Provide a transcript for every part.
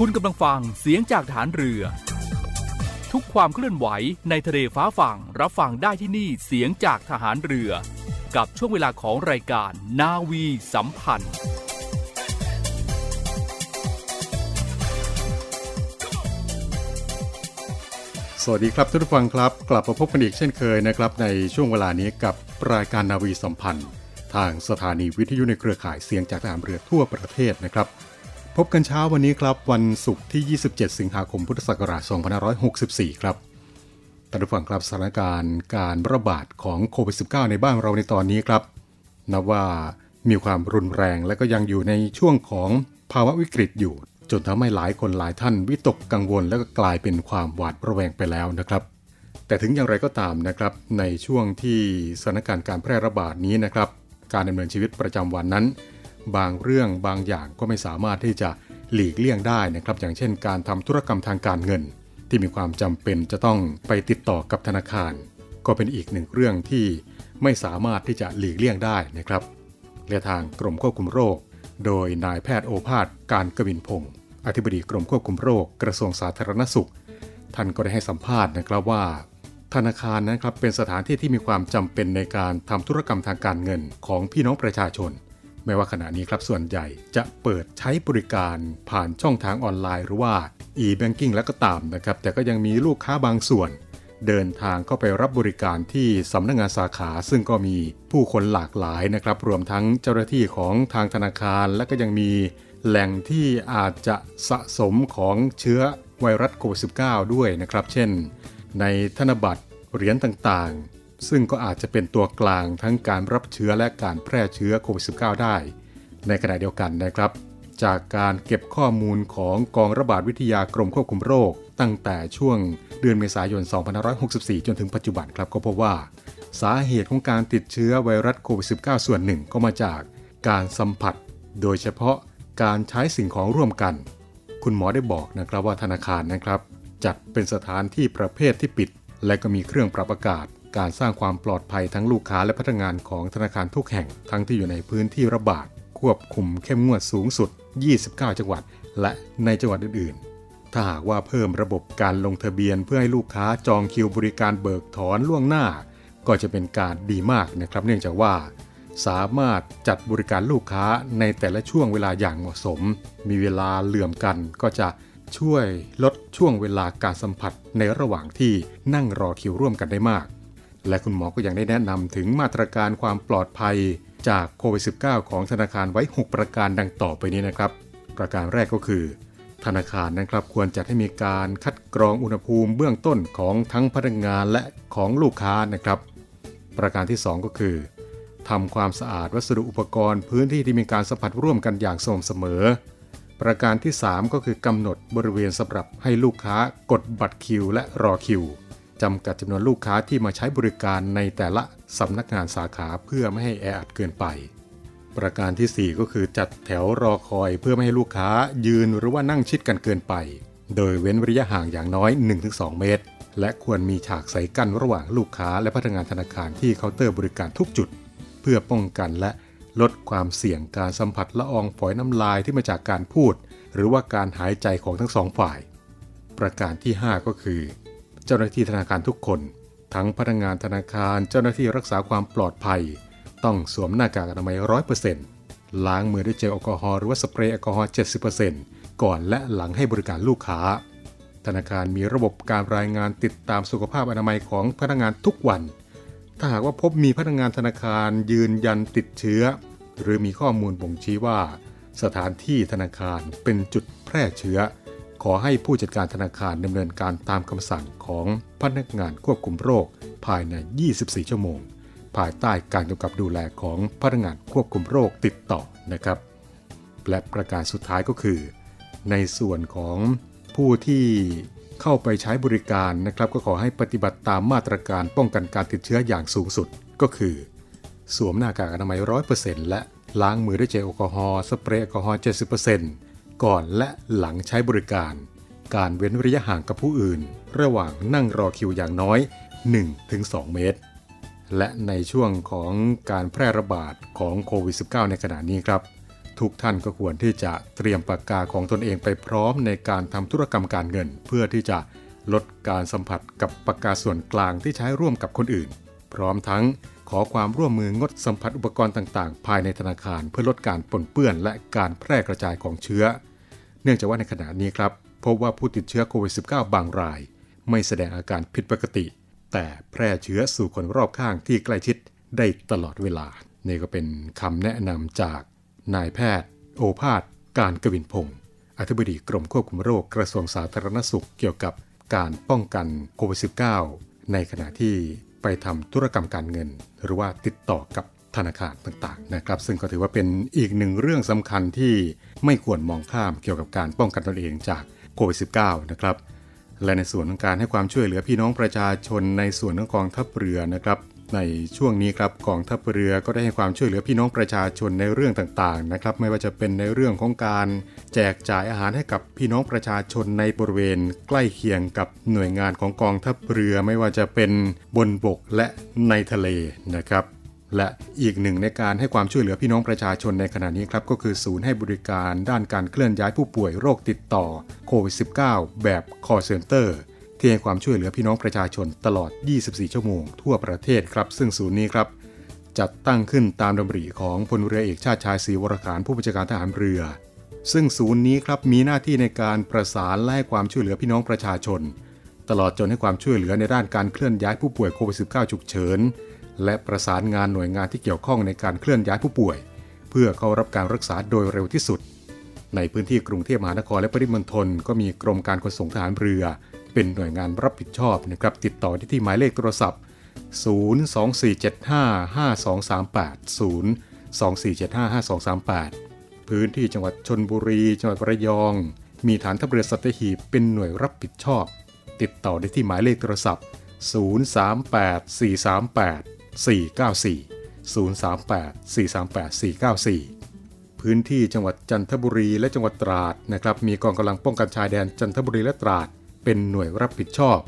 คุณกำลังฟังเสียงจากฐานเรือ ทุกความเคลื่อนไหวในทะเลฟ้าฝั่งรับฟังได้ที่นี่เสียงจากทหารเรือ กับช่วงเวลาของรายการนาวีสัมพันธ์ สวัสดีครับทุกฟังครับ กลับมาพบกันอีกเช่นเคยนะครับ ในช่วงเวลานี้กับรายการนาวีสัมพันธ์ ทางสถานีวิทยุในเครือข่ายเสียงจากทหารเรือทั่วประเทศนะครับ พบกันเช้าวันนี้ครับ วันศุกร์ที่ 27 สิงหาคมพุทธศักราช 2564 ครับท่านผู้ฟังครับสถานการณ์การระบาดของโควิด -19 ในบ้านเราในตอนนี้ครับ นับว่ามีความรุนแรงและก็ยังอยู่ในช่วงของภาวะวิกฤตอยู่ จนทำให้หลายคนหลายท่านวิตกกังวลและก็กลายเป็นความหวาดระแวงไปแล้วนะครับ แต่ถึงอย่างไรก็ตามนะครับ ในช่วงที่สถานการณ์การแพร่ระบาดนี้นะครับ การดำเนินชีวิตประจำวันนั้น บางเรื่องบางอย่างก็ไม่สามารถที่จะหลีกเลี่ยงได้นะครับ อย่างเช่น การทำธุรกรรมทางการเงิน ที่มีความจำเป็นจะต้องไปติดต่อกับธนาคาร ก็เป็นอีกหนึ่งเรื่องที่ไม่สามารถที่จะหลีกเลี่ยงได้นะครับและทางกรมควบคุมโรค โดยนายแพทย์โอภาสการกวินพงศ์อธิบดีกรมควบคุมโรค กระทรวงสาธารณสุข ท่านก็ได้ให้สัมภาษณ์นะครับว่า ธนาคารนะครับเป็นสถานที่ที่มีความจำเป็นในการทำธุรกรรมทางการเงินของพี่น้องประชาชน ไม่ว่าขณะนี้ครับส่วนใหญ่จะเปิดใช้บริการผ่านช่องทางออนไลน์หรือว่า e-banking แล้วก็ตามนะครับ แต่ก็ยังมีลูกค้าบางส่วน เดินทางเข้าไปรับบริการที่สำนักงงานสาขา ซึ่งก็มีผู้คนหลากหลายนะครับ รวมทั้งเจ้าหน้าที่ของทางธนาคาร และก็ยังมีแหล่งที่อาจจะสะสมของเชื้อไวรัสโควิด -19 ด้วยนะครับ เช่น ในธนบัตรเหรียญต่างๆ ซึ่งก็อาจจะเป็นตัวกลางทั้งการรับเชื้อและการแพร่เชื้อโควิด -19 ได้ ในขณะเดียวกันนะครับ จากการเก็บข้อมูลของกองระบาดวิทยากรมควบคุมโรค ตั้งแต่ช่วงเดือนเมษายน 2564 จนถึงปัจจุบันครับก็พบว่า สาเหตุของการติดเชื้อไวรัสโควิด -19 ส่วนหนึ่งก็มาจากการสัมผัส โดยเฉพาะการใช้สิ่งของร่วมกัน คุณหมอได้บอกนะครับว่าธนาคารนะครับ จัดเป็นสถานที่ประเภทที่ปิด และก็มีเครื่องปรับอากาศ การสร้างความปลอดภัยทั้งลูกค้าและพนักงานของธนาคารทุกแห่ง ทั้งที่อยู่ในพื้นที่ระบาด ควบคุมเข้มงวดสูงสุด 29 จังหวัด และในจังหวัดอื่นๆ ถ้าหากว่าเพิ่มระบบการลงทะเบียนเพื่อให้ลูกค้าจองคิวบริการเบิกถอนล่วงหน้า ก็จะเป็นการดีมากนะครับ เนื่องจากว่า สามารถจัดบริการลูกค้าในแต่ละช่วงเวลาอย่างเหมาะสม มีเวลาเหลื่อมกันก็จะช่วยลดช่วงเวลาการสัมผัสในระหว่างที่นั่งรอคิวร่วมกันได้มาก และคุณหมอก็ยังได้แนะนำถึงมาตรการความปลอดภัยจากโควิด -19 ของธนาคารไว้ 6 ประการดังต่อไปนี้นะครับ ประการแรกก็คือ ธนาคารนะครับควรจัดให้มีการคัดกรองอุณหภูมิเบื้องต้นของทั้งพนักงานและของลูกค้านะครับ ประการที่ 2 ก็คือทำความสะอาดวัสดุอุปกรณ์ พื้นที่ที่มีการสัมผัสร่วมกันอย่างสม่ำเสมอ ประการที่ 3 ก็คือกำหนดบริเวณสำหรับให้ลูกค้ากดบัตรคิว และรอคิว จำกัดจำนวนลูกค้าที่มาใช้บริการในแต่ละสำนักงานสาขาเพื่อไม่ให้แออัดเกินไป ประการทีสี่ 4 ก็คือจัดแถวรอคอยเพื่อไม่ให้ลูกค้ายืนหรือว่านั่งชิดกันเกินไป โดยเว้นระยะห่างอย่างน้อย 1-2 เมตร และควรมีฉากใสกั้นระหว่างลูกค้าและพนักงานธนาคารที่เคาน์เตอร์บริการทุกจุด เพื่อป้องกันและลดความเสี่ยงการสัมผัสละอองฝอยน้ำลายที่มาจากการพูด หรือว่าการหายใจของทั้งสองฝ่าย ประการที่ 5 ก็คือ เจ้าหน้าที่ธนาคารทุกคน ทั้งพนักงานธนาคารเจ้าหน้าที่รักษาความปลอดภัย ต้องสวมหน้ากากอนามัยร้อยเปอร์เซ็นต์ล้างมือด้วยเจลแอลกอฮอล์หรือว่าสเปรย์แอลกอฮอล์70%ก่อนและหลังให้บริการลูกค้า ธนาคารมีระบบการรายงานติดตามสุขภาพอนามัยของพนักงานทุกวัน ถ้าหากว่าพบมีพนักงานธนาคารยืนยันติดเชื้อ หรือมีข้อมูลบ่งชี้ว่า สถานที่ธนาคารเป็นจุดแพร่เชื้อ อให้ผู้จัดการธนาคารดำเนินการตามคำสั่งของพนักงานควบคุมโรค ภายใน 24 ชั่วโมง ภายใต้การกำกับดูแลของพนักงานควบคุมโรคติดต่อนะครับ และประการสุดท้ายก็คือ ในส่วนของผู้ที่เข้าไปใช้บริการนะครับ ก็ขอให้ปฏิบัติตามมาตรการป้องกันการติดเชื้ออย่างสูงสุดก็คือ สวมหน้ากากอนามัย 100%และล้างมือด้วยเจลแอลกอฮอล์สเปรย์แอลกอฮอล์ 70% ก่อนและหลังใช้บริการ การเว้นระยะห่างกับผู้อื่น ระหว่างนั่งรอคิวอย่างน้อย 1-2 เมตร และในช่วงของการแพร่ระบาดของโควิด -19 ในขณะนี้ครับ ทุกท่านก็ควรที่จะเตรียมปากกาของตนเองไปพร้อมในการทำธุรกรรมการเงิน เพื่อที่จะลดการสัมผัสกับปากกาส่วนกลางที่ใช้ร่วมกับคนอื่น พร้อมทั้ง ขอความร่วมมืองดสัมผัสอุปกรณ์ต่างๆ ภายในธนาคารเพื่อลดการปนเปื้อนและการแพร่กระจายของเชื้อ เนื่องจากว่าในขณะนี้ครับพบว่าผู้ติดเชื้อโควิด -19 บางราย ไม่แสดงอาการผิดปกติ แต่แพร่เชื้อสู่คนรอบข้างที่ใกล้ชิดได้ตลอดเวลา นี่ก็เป็นคำแนะนำจากนายแพทย์ โอภาส การกวินพงศ์อธิบดีกรมควบคุมโรคกระทรวงสาธารณสุขเกี่ยวกับการป้องกันโควิด -19 ในขณะที่ ไปทำธุรกรรมการเงิน หรือว่าติดต่อกับธนาคารต่างๆนะครับซึ่งก็ถือว่าเป็นอีกหนึ่งเรื่องสำคัญที่ไม่ควรมองข้ามเกี่ยวกับการป้องกันตนเองจากโควิด -19 นะครับและในส่วนของการให้ความช่วยเหลือพี่น้องประชาชนในส่วนของกองทัพเรือนะครับ ในช่วงนี้ครับกองทัพเรือก็ได้ให้ความช่วยเหลือพี่น้องประชาชนในเรื่องต่างๆนะครับไม่ว่าจะเป็นในเรื่องของการแจกจ่ายอาหารให้กับพี่น้องประชาชนในบริเวณ ใกล้เคียงกับหน่วยงานของกองทัพเรือไม่ว่าจะเป็นบนบกและในทะเลนะครับและอีกหนึ่งในการให้ความช่วยเหลือพี่น้องประชาชนในขณะนี้ครับก็คือศูนย์ให้บริการด้านการเคลื่อนย้ายผู้ป่วยโรคติดต่อโควิด -19 แบบ call center ที่ให้ความช่วยเหลือพี่น้องประชาชนตลอด 24 ชั่วโมงทั่วประเทศครับ ซึ่งศูนย์นี้ครับจัดตั้งขึ้นตามดำริของพลเรือเอกชาติชายศรีวรขานผู้บัญชาการทหารเรือ ซึ่งศูนย์นี้ครับมีหน้าที่ในการประสานและให้ความช่วยเหลือพี่น้องประชาชน ตลอดจนให้ความช่วยเหลือในด้านการเคลื่อนย้ายผู้ป่วยโควิด -19 ฉุกเฉินและประสานงานหน่วยงานที่เกี่ยวข้องในการเคลื่อนย้ายผู้ป่วย เพื่อเข้ารับการรักษาโดยเร็วที่สุด ในพื้นที่กรุงเทพมหานครและปริมณฑลก็มีกรมการขนส่งทหารเรือ เป็นหน่วยงานรับผิดชอบนะครับติดต่อได้ที่หมายเลขโทรศัพท์024755238 พื้นที่จังหวัดชนบุรี จังหวัดระยอง มีฐานทัพเรือสัตหีบเป็นหน่วยรับผิดชอบ ติดต่อได้ที่หมายเลขโทรศัพท์ 038-438-494พื้นที่จังหวัดจันทบุรีและจังหวัดตราดนะครับมีกองกำลังป้องกันชายแดนจันทบุรีและตราด เป็นหน่วยรับผิดชอบ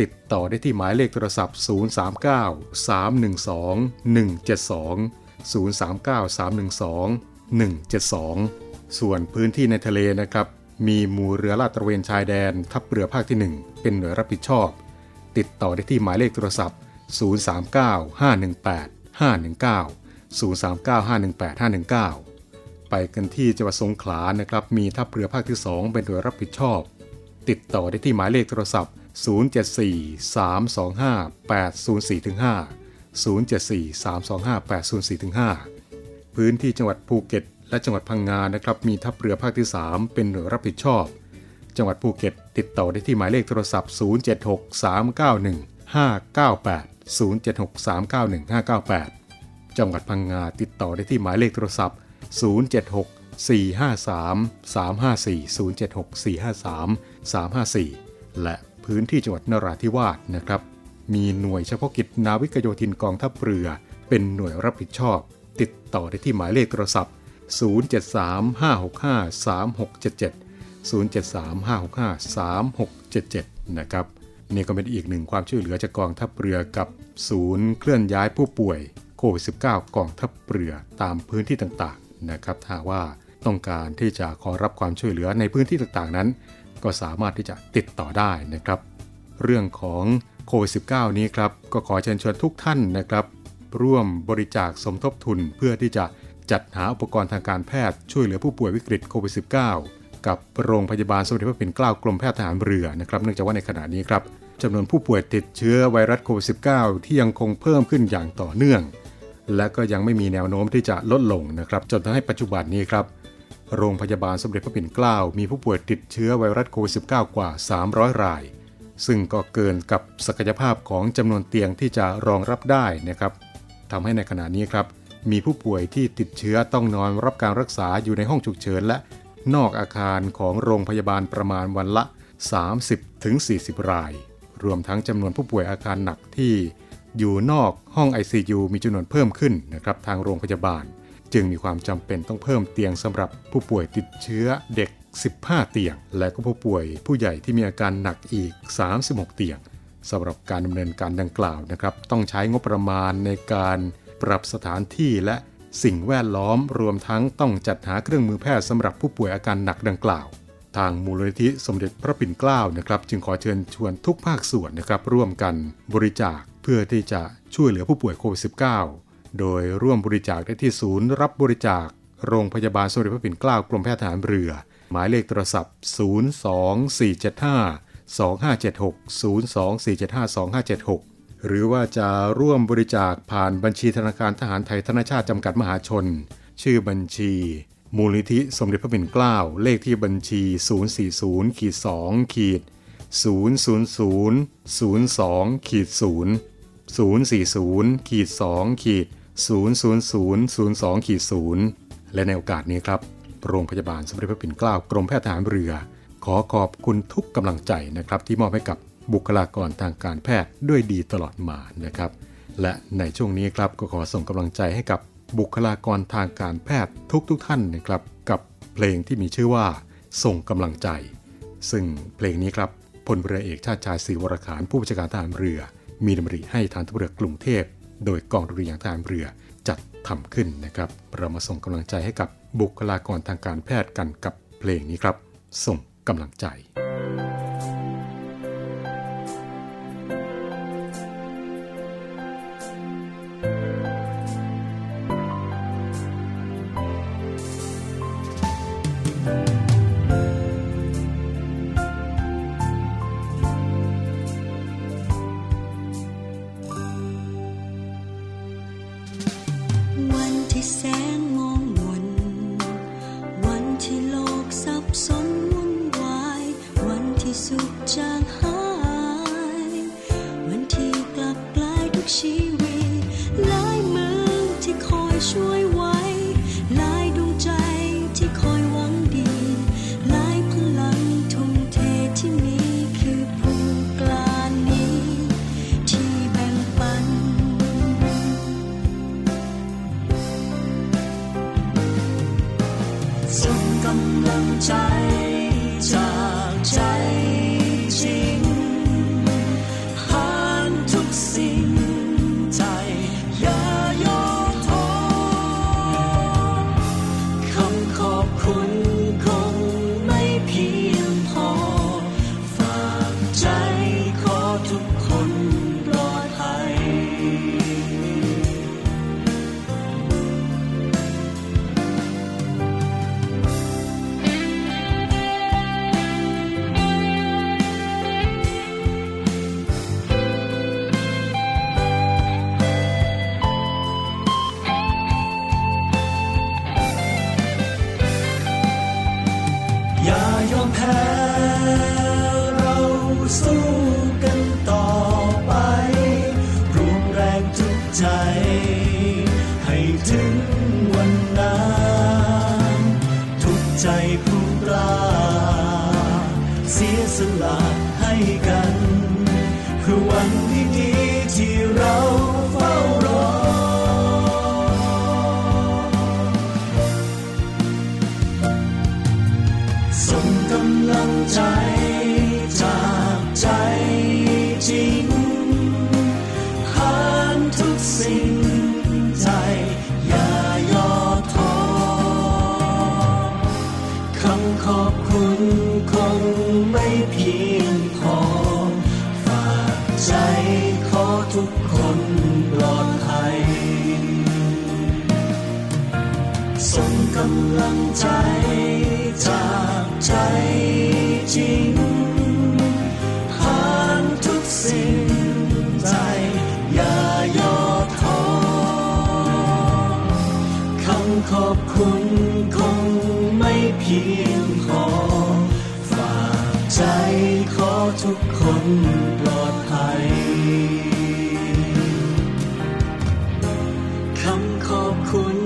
ติดต่อได้ที่หมายเลขโทรศัพท์ 039-312-172 039-312-172 ส่วนพื้นที่ในทะเลนะครับ มีหมู่เรือลาดตระเวนชายแดน ทัพเรือภาคที่ 1 เป็นหน่วยรับผิดชอบ ติดต่อได้ที่หมายเลขโทรศัพท์ 039-518-519 039-518-519 ไปกันที่จังหวัดสงขลานะครับ มีทัพเรือภาคที่ 2 เป็นหน่วยรับผิดชอบ ติดต่อได้ที่หมายเลขโทรศัพท์ 074-325-804-5 074-325-804-5 พื้นที่จังหวัดภูเก็ต และจังหวัดพังงานะครับมีทัพเรือภาคที่ 3 เป็นหน่วยรับผิดชอบ จังหวัดภูเก็ต ติดต่อได้ที่หมายเลขโทรศัพท์ 076-391-598 076-391-598 จังหวัดพังงาติดต่อได้ที่หมายเลขโทรศัพท์ 076-453-354 076 453 354 และพื้นที่จังหวัดนราธิวาสนะครับ มีหน่วยเฉพาะกิจนาวิกโยธินกองทัพเรือ เป็นหน่วยรับผิดชอบ ติดต่อได้ที่หมายเลขโทรศัพท์ 073-565-3677 073-565-3677 นะครับ นี่ก็เป็นอีกหนึ่งความช่วยเหลือจากกองทัพเรือกับศูนย์เคลื่อนย้ายผู้ป่วยโควิด -19 กองทัพเรือตามพื้นที่ต่างๆนะครับถ้าว่าต้องการที่จะขอรับความช่วยเหลือในพื้นที่ต่างๆนั้น ก็สามารถที่จะติดต่อได้นะครับ เรื่องของโควิด -19 นี้ครับ ก็ขอเชิญชวนทุกท่านนะครับ ร่วมบริจาคสมทบทุนเพื่อที่จะจัดหาอุปกรณ์ทางการแพทย์ช่วยเหลือผู้ป่วยวิกฤตโควิด -19 กับโรงพยาบาลสมเด็จพระปิ่นเกล้ากรมแพทย์ทหารเรือนะครับ เนื่องจากว่าในขณะนี้ครับจำนวนผู้ป่วยติดเชื้อไวรัสโควิด -19 ที่ยังคงเพิ่มขึ้นอย่างต่อเนื่อง และก็ยังไม่มีแนวโน้มที่จะลดลงนะครับ จนทำให้ปัจจุบันนี้ครับ โรงพยาบาลสมเด็จพระปิ่นเกล้ามีผู้ป่วยติดเชื้อไวรัสโควิด -19 กว่า 300 ราย ซึ่งก็เกินกับศักยภาพของจำนวนเตียงที่จะรองรับได้นะครับทำให้ในขณะนี้ครับ มีผู้ป่วยที่ติดเชื้อต้องนอนรับการรักษาอยู่ในห้องฉุกเฉินและนอกอาคารของโรงพยาบาลประมาณวันละ 30-40 ราย รวมทั้งจำนวนผู้ป่วยอาการหนักที่อยู่นอกห้อง ICU มีจำนวนเพิ่มขึ้นนะครับทางโรงพยาบาล จึงมีความจำเป็นต้องเพิ่มเตียงสำหรับผู้ป่วยติดเชื้อเด็ก 15 เตียง และก็ผู้ป่วยผู้ใหญ่ที่มีอาการหนักอีก 36 เตียงสำหรับการดำเนินการดังกล่าวนะครับ ต้องใช้งบประมาณในการปรับสถานที่และสิ่งแวดล้อมรวมทั้งต้องจัดหาเครื่องมือแพทย์สำหรับผู้ป่วยอาการหนักดังกล่าว ทางมูลนิธิสมเด็จพระปิ่นเกล้านะครับ จึงขอเชิญชวนทุกภาคส่วนนะครับ ร่วมกันบริจาคเพื่อที่จะช่วยเหลือผู้ป่วยโควิด -19 โดยร่วมบริจาคได้ที่ศูนย์รับบริจาค โรงพยาบาลสมเด็จพระปิ่นเกล้ากรมแพทย์ทหารเรือ หมายเลขโทรศัพท์ 02475 2576 02475 2576 หรือว่าจะร่วมบริจาคผ่านบัญชีธนาคารทหารไทยธนชาติจำกัดมหาชน ชื่อบัญชี มูลนิธิสมเด็จพระปิ่นเกล้าเลขที่บัญชี 040ขีด2ขีด000 02ขีด0 040ขีด2ขีด00002ขีด0และในโอกาสนี้ครับ โรงพยาบาลสมเด็จพระปิ่นเกล้ากรมแพทย์ทหารเรือ ขอขอบคุณทุกกำลังใจนะครับ ที่มอบให้กับบุคลากรทางการแพทย์ด้วยดีตลอดมานะครับ และในช่วงนี้ครับก็ขอส่งกำลังใจให้กับบุคลากรทางการแพทย์ทุกๆทท่านนะครับ กับเพลงที่มีชื่อว่า ส่งกำลังใจ ซึ่งเพลงนี้ครับพลเรือเอกชาติชายศรีวรขานผู้บัญชาการทหารเรือ มีดำริให้ทานทัพเรือกรุงเทพ โดยกองดุริยางทหารเรือจัดทำขึ้นนะครับ เรามาส่งกำลังใจให้กับบุคลากรทางการแพทย์กันกับเพลงนี้ครับ ส่งกำลังใจ ใจผู้กล้า เสียสละให้กัน คือวันที่ดีที่เรา ขอบคุณคงไม่เพียงพอ ฝากใจขอทุกคนปลอดภัยคำขอบคุณ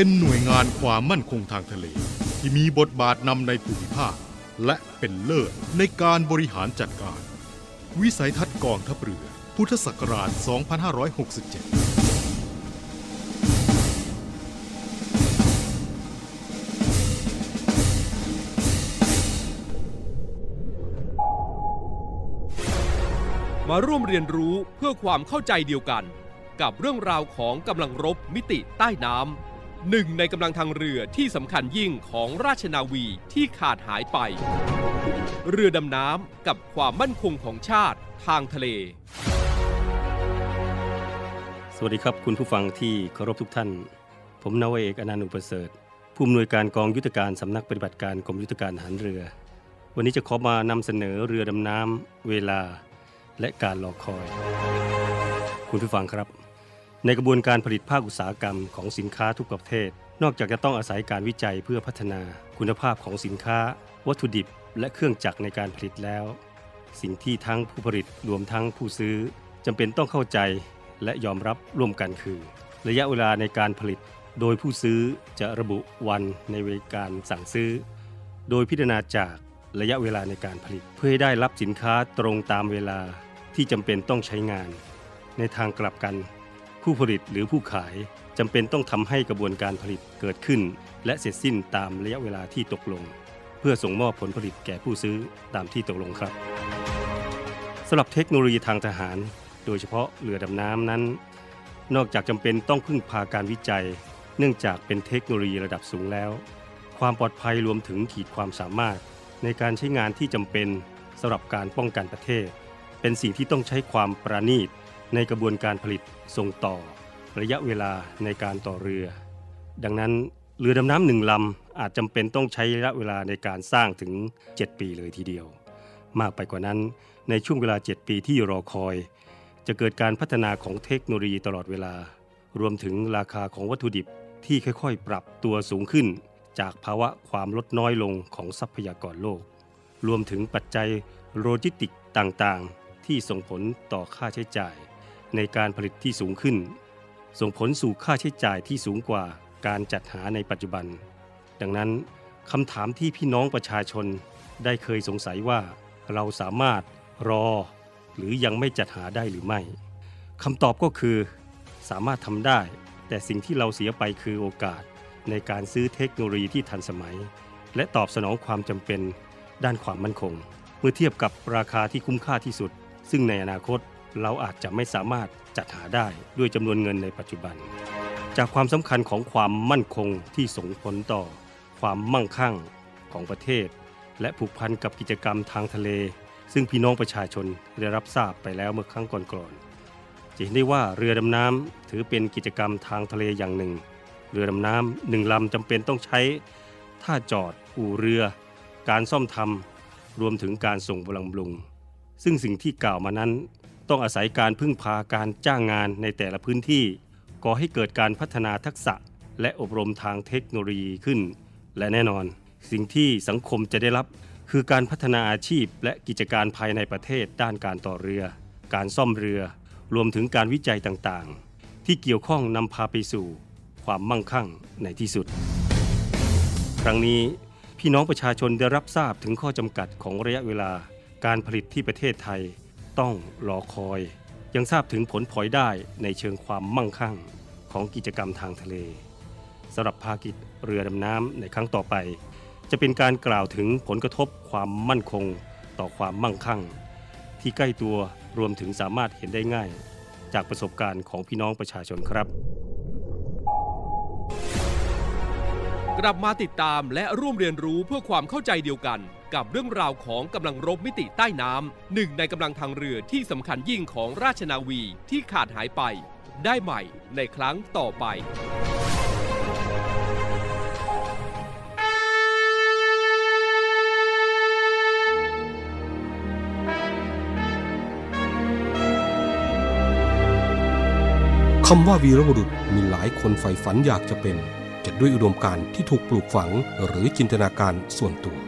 เป็นหน่วยงานความมั่นคงทางทะเล ที่มีบทบาทนำในภูมิภาค และเป็นเลิศในการบริหารจัดการ วิสัยทัศน์กองทัพเรือ พุทธศักราช 2567มาร่วมเรียนรู้เพื่อความเข้าใจเดียวกัน กับเรื่องราวของกำลังรบมิติใต้น้ำ หนึ่งในกำลังทางเรือที่สำคัญยิ่งของราชนาวีที่ขาดหายไป เรือดำน้ำกับความมั่นคงของชาติทางทะเล สวัสดีครับคุณผู้ฟังที่เคารพทุกท่าน ผมนาวเอกอนันต์อุปเสริฐผู้อำนวยการกองยุทธการสำนักปฏิบัติการกรมยุทธการทหารเรือ วันนี้จะขอมานำเสนอเรือดำน้ำเวลาและการรอคอย คุณผู้ฟังครับ ในกระบวนการผลิตภาคอุตสาหกรรมของสินค้าทุกประเภทนอกจากจะต้องอาศัยการวิจัยเพื่อพัฒนาคุณภาพของสินค้า วัตถุดิบ และเครื่องจักรในการผลิตแล้ว สิ่งที่ทั้งผู้ผลิตรวมทั้งผู้ซื้อจำเป็นต้องเข้าใจและยอมรับร่วมกันคือ ระยะเวลาในการผลิต โดยผู้ซื้อจะระบุวันในเวลาการสั่งซื้อ โดยพิจารณาจากระยะเวลาในการผลิต เพื่อให้ได้รับสินค้าตรงตามเวลาที่จำเป็นต้องใช้งาน ในทางกลับกัน ผู้ผลิตหรือผู้ขายจำเป็นต้องทำให้กระบวนการผลิตเกิดขึ้น และเสร็จสิ้นตามระยะเวลาที่ตกลง เพื่อส่งมอบผลผลิตแก่ผู้ซื้อตามที่ตกลงครับสำหรับเทคโนโลยีทางทหาร โดยเฉพาะเรือดำน้ำนั้น นอกจากจำเป็นต้องพึ่งพาการวิจัย เนื่องจากเป็นเทคโนโลยีระดับสูงแล้ว ความปลอดภัยรวมถึงขีดความสามารถ ในการใช้งานที่จำเป็นสำหรับการป้องกันประเทศ เป็นสิ่งที่ต้องใช้ความประณีต ในกระบวนการผลิตส่งต่อ ระยะเวลาในการต่อเรือ ดังนั้นเรือดำน้ำหนึ่งลำอาจจำเป็นต้องใช้ระยะเวลาในการสร้างถึง 7 ปีเลยทีเดียว มากไปกว่านั้นในช่วงเวลา 7 ปีที่รอคอย จะเกิดการพัฒนาของเทคโนโลยีตลอดเวลา รวมถึงราคาของวัตถุดิบที่ค่อยๆ ปรับตัวสูงขึ้น จากภาวะความลดน้อยลงของทรัพยากรโลก รวมถึงปัจจัยโลจิสติกต่างๆ ที่ส่งผลต่อค่าใช้จ่าย ในการผลิตที่สูงขึ้น ส่งผลสู่ค่าใช้จ่ายที่สูงกว่าการจัดหาในปัจจุบัน ดังนั้นคำถามที่พี่น้องประชาชนได้เคยสงสัยว่าเราสามารถรอ หรือยังไม่จัดหาได้หรือไม่คำตอบก็คือ สามารถทำได้ แต่สิ่งที่เราเสียไปคือโอกาส ในการซื้อเทคโนโลยีที่ทันสมัย และตอบสนองความจำเป็น ด้านความมั่นคง เมื่อเทียบกับราคาที่คุ้มค่าที่สุด ซึ่งในอนาคต เราอาจจะไม่สามารถจัดหาได้ด้วยจำนวนเงินในปัจจุบัน จากความสำคัญของความมั่นคงที่ส่งผลต่อ ความมั่งคั่งของประเทศ และผูกพันกับกิจกรรมทางทะเล ซึ่งพี่น้องประชาชนได้รับทราบไปแล้วเมื่อครั้งก่อนๆจะเห็นได้ว่าเรือดำน้ำถือเป็นกิจกรรมทางทะเลอย่างหนึ่ง เรือดำน้ำหนึ่งลำจำเป็นต้องใช้ท่าจอด อู่เรือ การซ่อมทำรวมถึงการส่งบำรุงซึ่งสิ่งที่กล่าวมานั้น ต้องอาศัยการพึ่งพาการจ้างงานในแต่ละพื้นที่ก่อให้เกิดการพัฒนาทักษะและอบรมทางเทคโนโลยีขึ้น และแน่นอน สิ่งที่สังคมจะได้รับ คือการพัฒนาอาชีพและกิจการภายในประเทศด้านการต่อเรือ การซ่อมเรือ รวมถึงการวิจัยต่างๆ ที่เกี่ยวข้องนำพาไปสู่ ความมั่งคั่งในที่สุด ครั้งนี้พี่น้องประชาชนได้รับทราบถึงข้อจำกัดของระยะเวลาการผลิตที่ประเทศไทย ต้องรอคอย ยังทราบถึงผลพลอยได้ในเชิงความมั่งคั่งของกิจกรรมทางทะเลสำหรับภากิจเรือดำน้ำในครั้งต่อไป จะเป็นการกล่าวถึงผลกระทบความมั่นคงต่อความมั่งคั่ง ที่ใกล้ตัวรวมถึงสามารถเห็นได้ง่าย จากประสบการณ์ของพี่น้องประชาชนครับ กลับมาติดตามและร่วมเรียนรู้เพื่อความเข้าใจเดียวกัน กับเรื่องราวของกำลังรบมิติใต้น้ำหนึ่งในกำลังทางเรือที่สำคัญยิ่งของราชนาวีที่ขาดหายไป ได้ใหม่ในครั้งต่อไปคำว่าวีรบุรุษมีหลายคนใฝ่ฝันอยากจะเป็น จะด้วยอุดมการณ์ที่ถูกปลูกฝังหรือจินตนาการส่วนตัว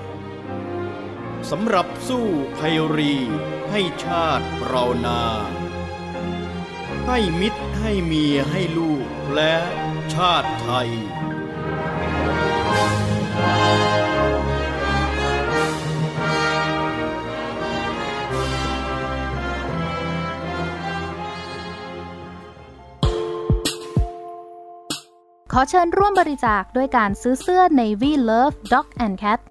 สำหรับสู้ภัยรีให้ชาติเรานา ให้มิตรให้เมียให้ลูกและชาติไทย ขอเชิญร่วมบริจาคด้วยการซื้อเสื้อ Navy Love Dog and Cat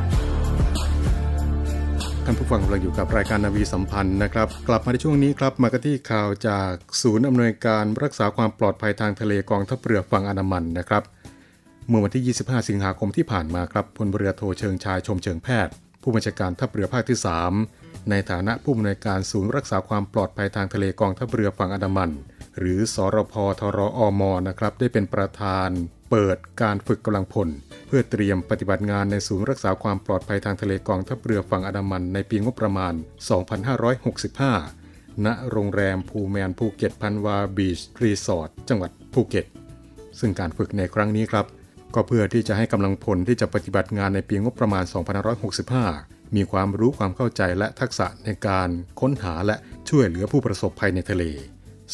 านผู้ฟังกำลังอยู่กับรายการนาวีสัมพันธ์นะครับ กลับมาในช่วงนี้ครับมากันที่ข่าวจากศูนย์อำนวยการรักษาความปลอดภัยทางทะเลกองทัพเรือฝั่งอันดามันนะครับ เมื่อวันที่ 25 สิงหาคมที่ผ่านมาครับพลเรือโทเชิงชายชมเชิงแพทย์ ผู้บัญชาการทัพเรือภาคที่ 3 ในฐานะผู้อำนวยการศูนย์รักษาความปลอดภัยทางทะเลกองทัพเรือฝั่งอันดามัน หรือสรพทรอมนะครับได้เป็นประธาน เปิดการฝึกกำลังพล เพื่อเตรียมปฏิบัติงานในศูนย์รักษาความปลอดภัยทางทะเลกองทัพเรือฝั่งอันดามันในปีงบประมาณ 2565 ณ โรงแรม Pullman ภูเก็ตพันวา Beach Resort จังหวัดภูเก็ต ซึ่งการฝึกในครั้งนี้ครับ ก็เพื่อที่จะให้กำลังพลที่จะปฏิบัติงานในปีงบประมาณ 2565 มีความรู้ความเข้าใจและทักษะในการค้นหาและช่วยเหลือผู้ประสบภัยในทะเล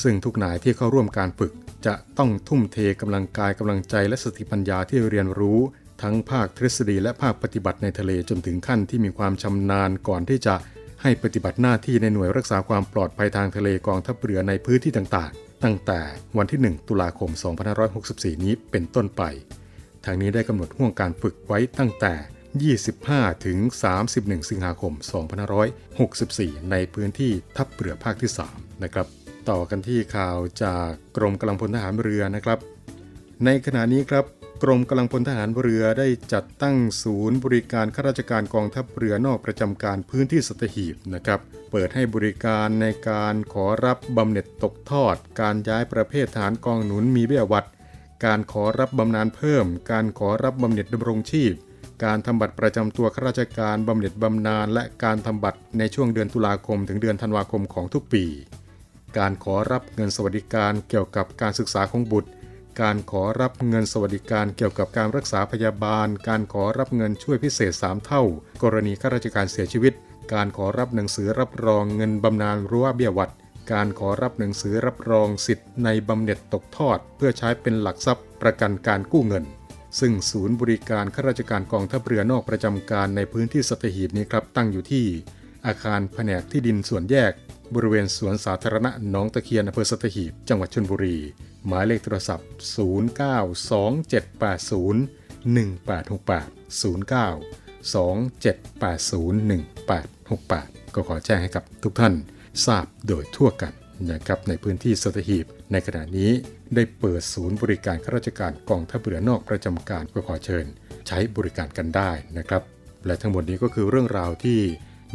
ซึ่งทุกนายที่เข้าร่วมการฝึกจะต้องทุ่มเทกำลังกายกำลังใจและสติปัญญาที่เรียนรู้ ทั้งภาคทฤษฎีและภาคปฏิบัติในทะเลจนถึงขั้นที่มีความชำนาญก่อนที่จะให้ปฏิบัติหน้าที่ในหน่วยรักษาความปลอดภัยทางทะเลกองทัพเรือในพื้นที่ต่างๆ ตั้งแต่วันที่ 1 ตุลาคม 2564 นี้เป็นต้นไป ทางนี้ได้กำหนดห่วงการฝึกไว้ตั้งแต่ 25 ถึง 31 สิงหาคม 2564 ในพื้นที่ทัพเรือภาคที่ 3 นะครับ ต่อกันที่ข่าวจากกรมกำลังพลทหารเรือนะครับ ในขณะนี้ครับ กรมกำลังพลทหารเรือได้จัดตั้งศูนย์บริการข้าราชการกองทัพเรือนอกประจำการพื้นที่สตหีบนะครับ เปิดให้บริการในการขอรับบำเหน็จตกทอด การย้ายประเภทฐานกองหนุนมีเบี้ยวัด การขอรับบำนาญเพิ่ม การขอรับบำเหน็จดำรงชีพ การทำบัตรประจำตัวข้าราชการบำเหน็จบำนาญและการทำบัตรในช่วงเดือนตุลาคม ถึงเดือนธันวาคมของทุกปี การขอรับเงินสวัสดิการเกี่ยวกับการศึกษาของบุตร การขอรับเงินสวัสดิการเกี่ยวกับการรักษาพยาบาล การขอรับเงินช่วยพิเศษ 3 เท่า กรณีข้าราชการเสียชีวิต การขอรับหนังสือรับรองเงินบำนาญรั้วเบี้ยวัด การขอรับหนังสือรับรองสิทธิ์ในบำเหน็จตกทอด เพื่อใช้เป็นหลักทรัพย์ประกันการกู้เงิน ซึ่งศูนย์บริการข้าราชการกองทัพเรือนอกประจำการในพื้นที่สัตหีบนี้ครับตั้งอยู่ที่ อาคารแผนกที่ดินส่วนแยก บริเวณสวนสาธารณะหนองตะเคียนอำเภอสตหีบ จังหวัดชลบุรี หมายเลขโทรศัพท์ 0927801868 0927801868 ก็ขอแจ้งให้กับทุกท่านทราบโดยทั่วกันนะครับในพื้นที่สตหีบ ในขณะนี้ได้เปิดศูนย์บริการข้าราชการกองทัพเรือนอกประจำการก็ขอเชิญ ใช้บริการกันได้นะครับ และทั้งหมดนี้ก็คือเรื่องราวที่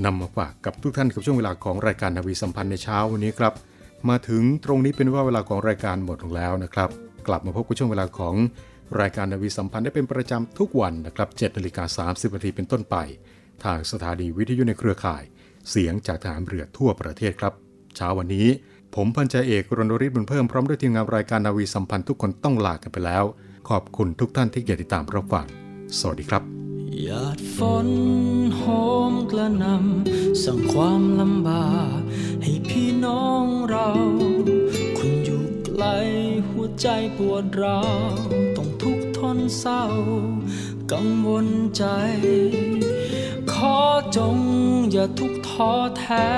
นำมาฝากกับทุกท่านกับช่วงเวลาของรายการนาวีสัมพันธ์ในเช้าวันนี้ครับมาถึงตรงนี้เป็นว่าเวลาของรายการหมดลงแล้วนะครับ กลับมาพบกับช่วงเวลาของรายการนาวีสัมพันธ์ได้เป็นประจำทุกวันนะครับ7นาฬิกา30นาทีเป็นต้นไป ทางสถานีวิทยุในเครือข่าย เสียงจากทหารเรือทั่วประเทศครับ เช้าวันนี้ ผมพันจ่าเอกรณริศบุญเพิ่มพร้อมด้วยทีมงานรายการนาวีสัมพันธ์ทุกคนต้องลากันไปแล้ว ขอบคุณทุกท่านที่ติดตามรับฟังสวัสดีครับ หยาดฝนโหมกระนำสั่งความลำบากให้พี่น้องเรา คุณอยู่ไกลหัวใจปวดร้าวต้องทุกข์ทนเศร้า กังวลใจ ขอจงอย่าทุกข์ท้อแท้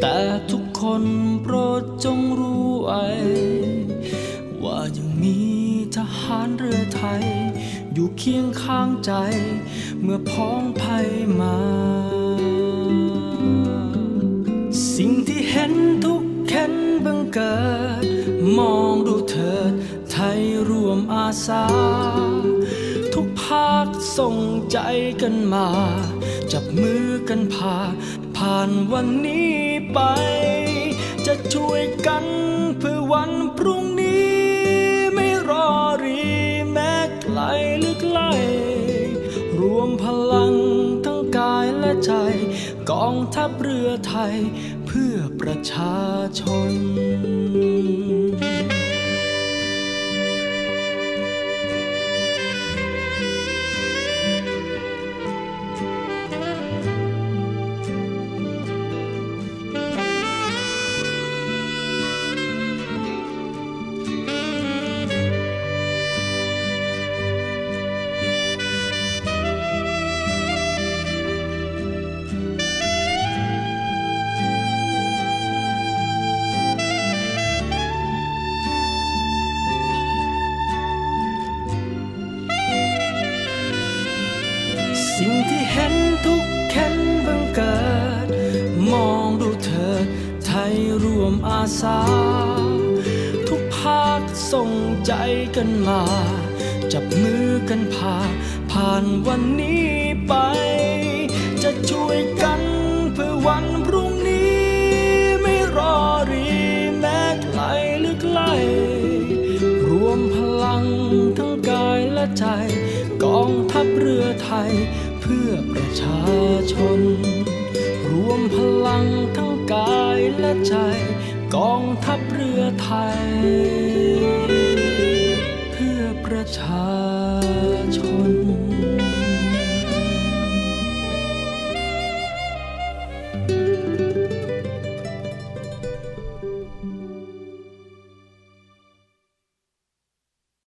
แต่ทุกคนโปรดจงรู้ไว้ ว่ายังมีทหารเรือไทย อยู่เคียงข้างใจ เมื่อพ้องภัยมา สิ่งที่เห็นทุกเข็นบังเกิด มองดูเถิดไทยรวมอาสา ทุกภาคส่งใจกันมา จับมือกันพา ผ่านวันนี้ไป จะช่วยกันเพื่อวันพรุ่งนี้ กองทัพเรือไทยเพื่อประชาชน สิ่งที่เห็นทุกเข็นบังเกิด มองดูเถิดไทยรวมอาสา ทุกภาคส่งใจกันมา จับมือกันพา ผ่านวันนี้ไป จะช่วยกันเพื่อวันพรุ่งนี้ ไม่รอรีแม้ไกลหรือใกล รวมพลังทั้งกายและใจกองทัพเรือไทย ประชาชน รวมพลังทั้งกายและใจ กองทัพเรือไทย เพื่อประชา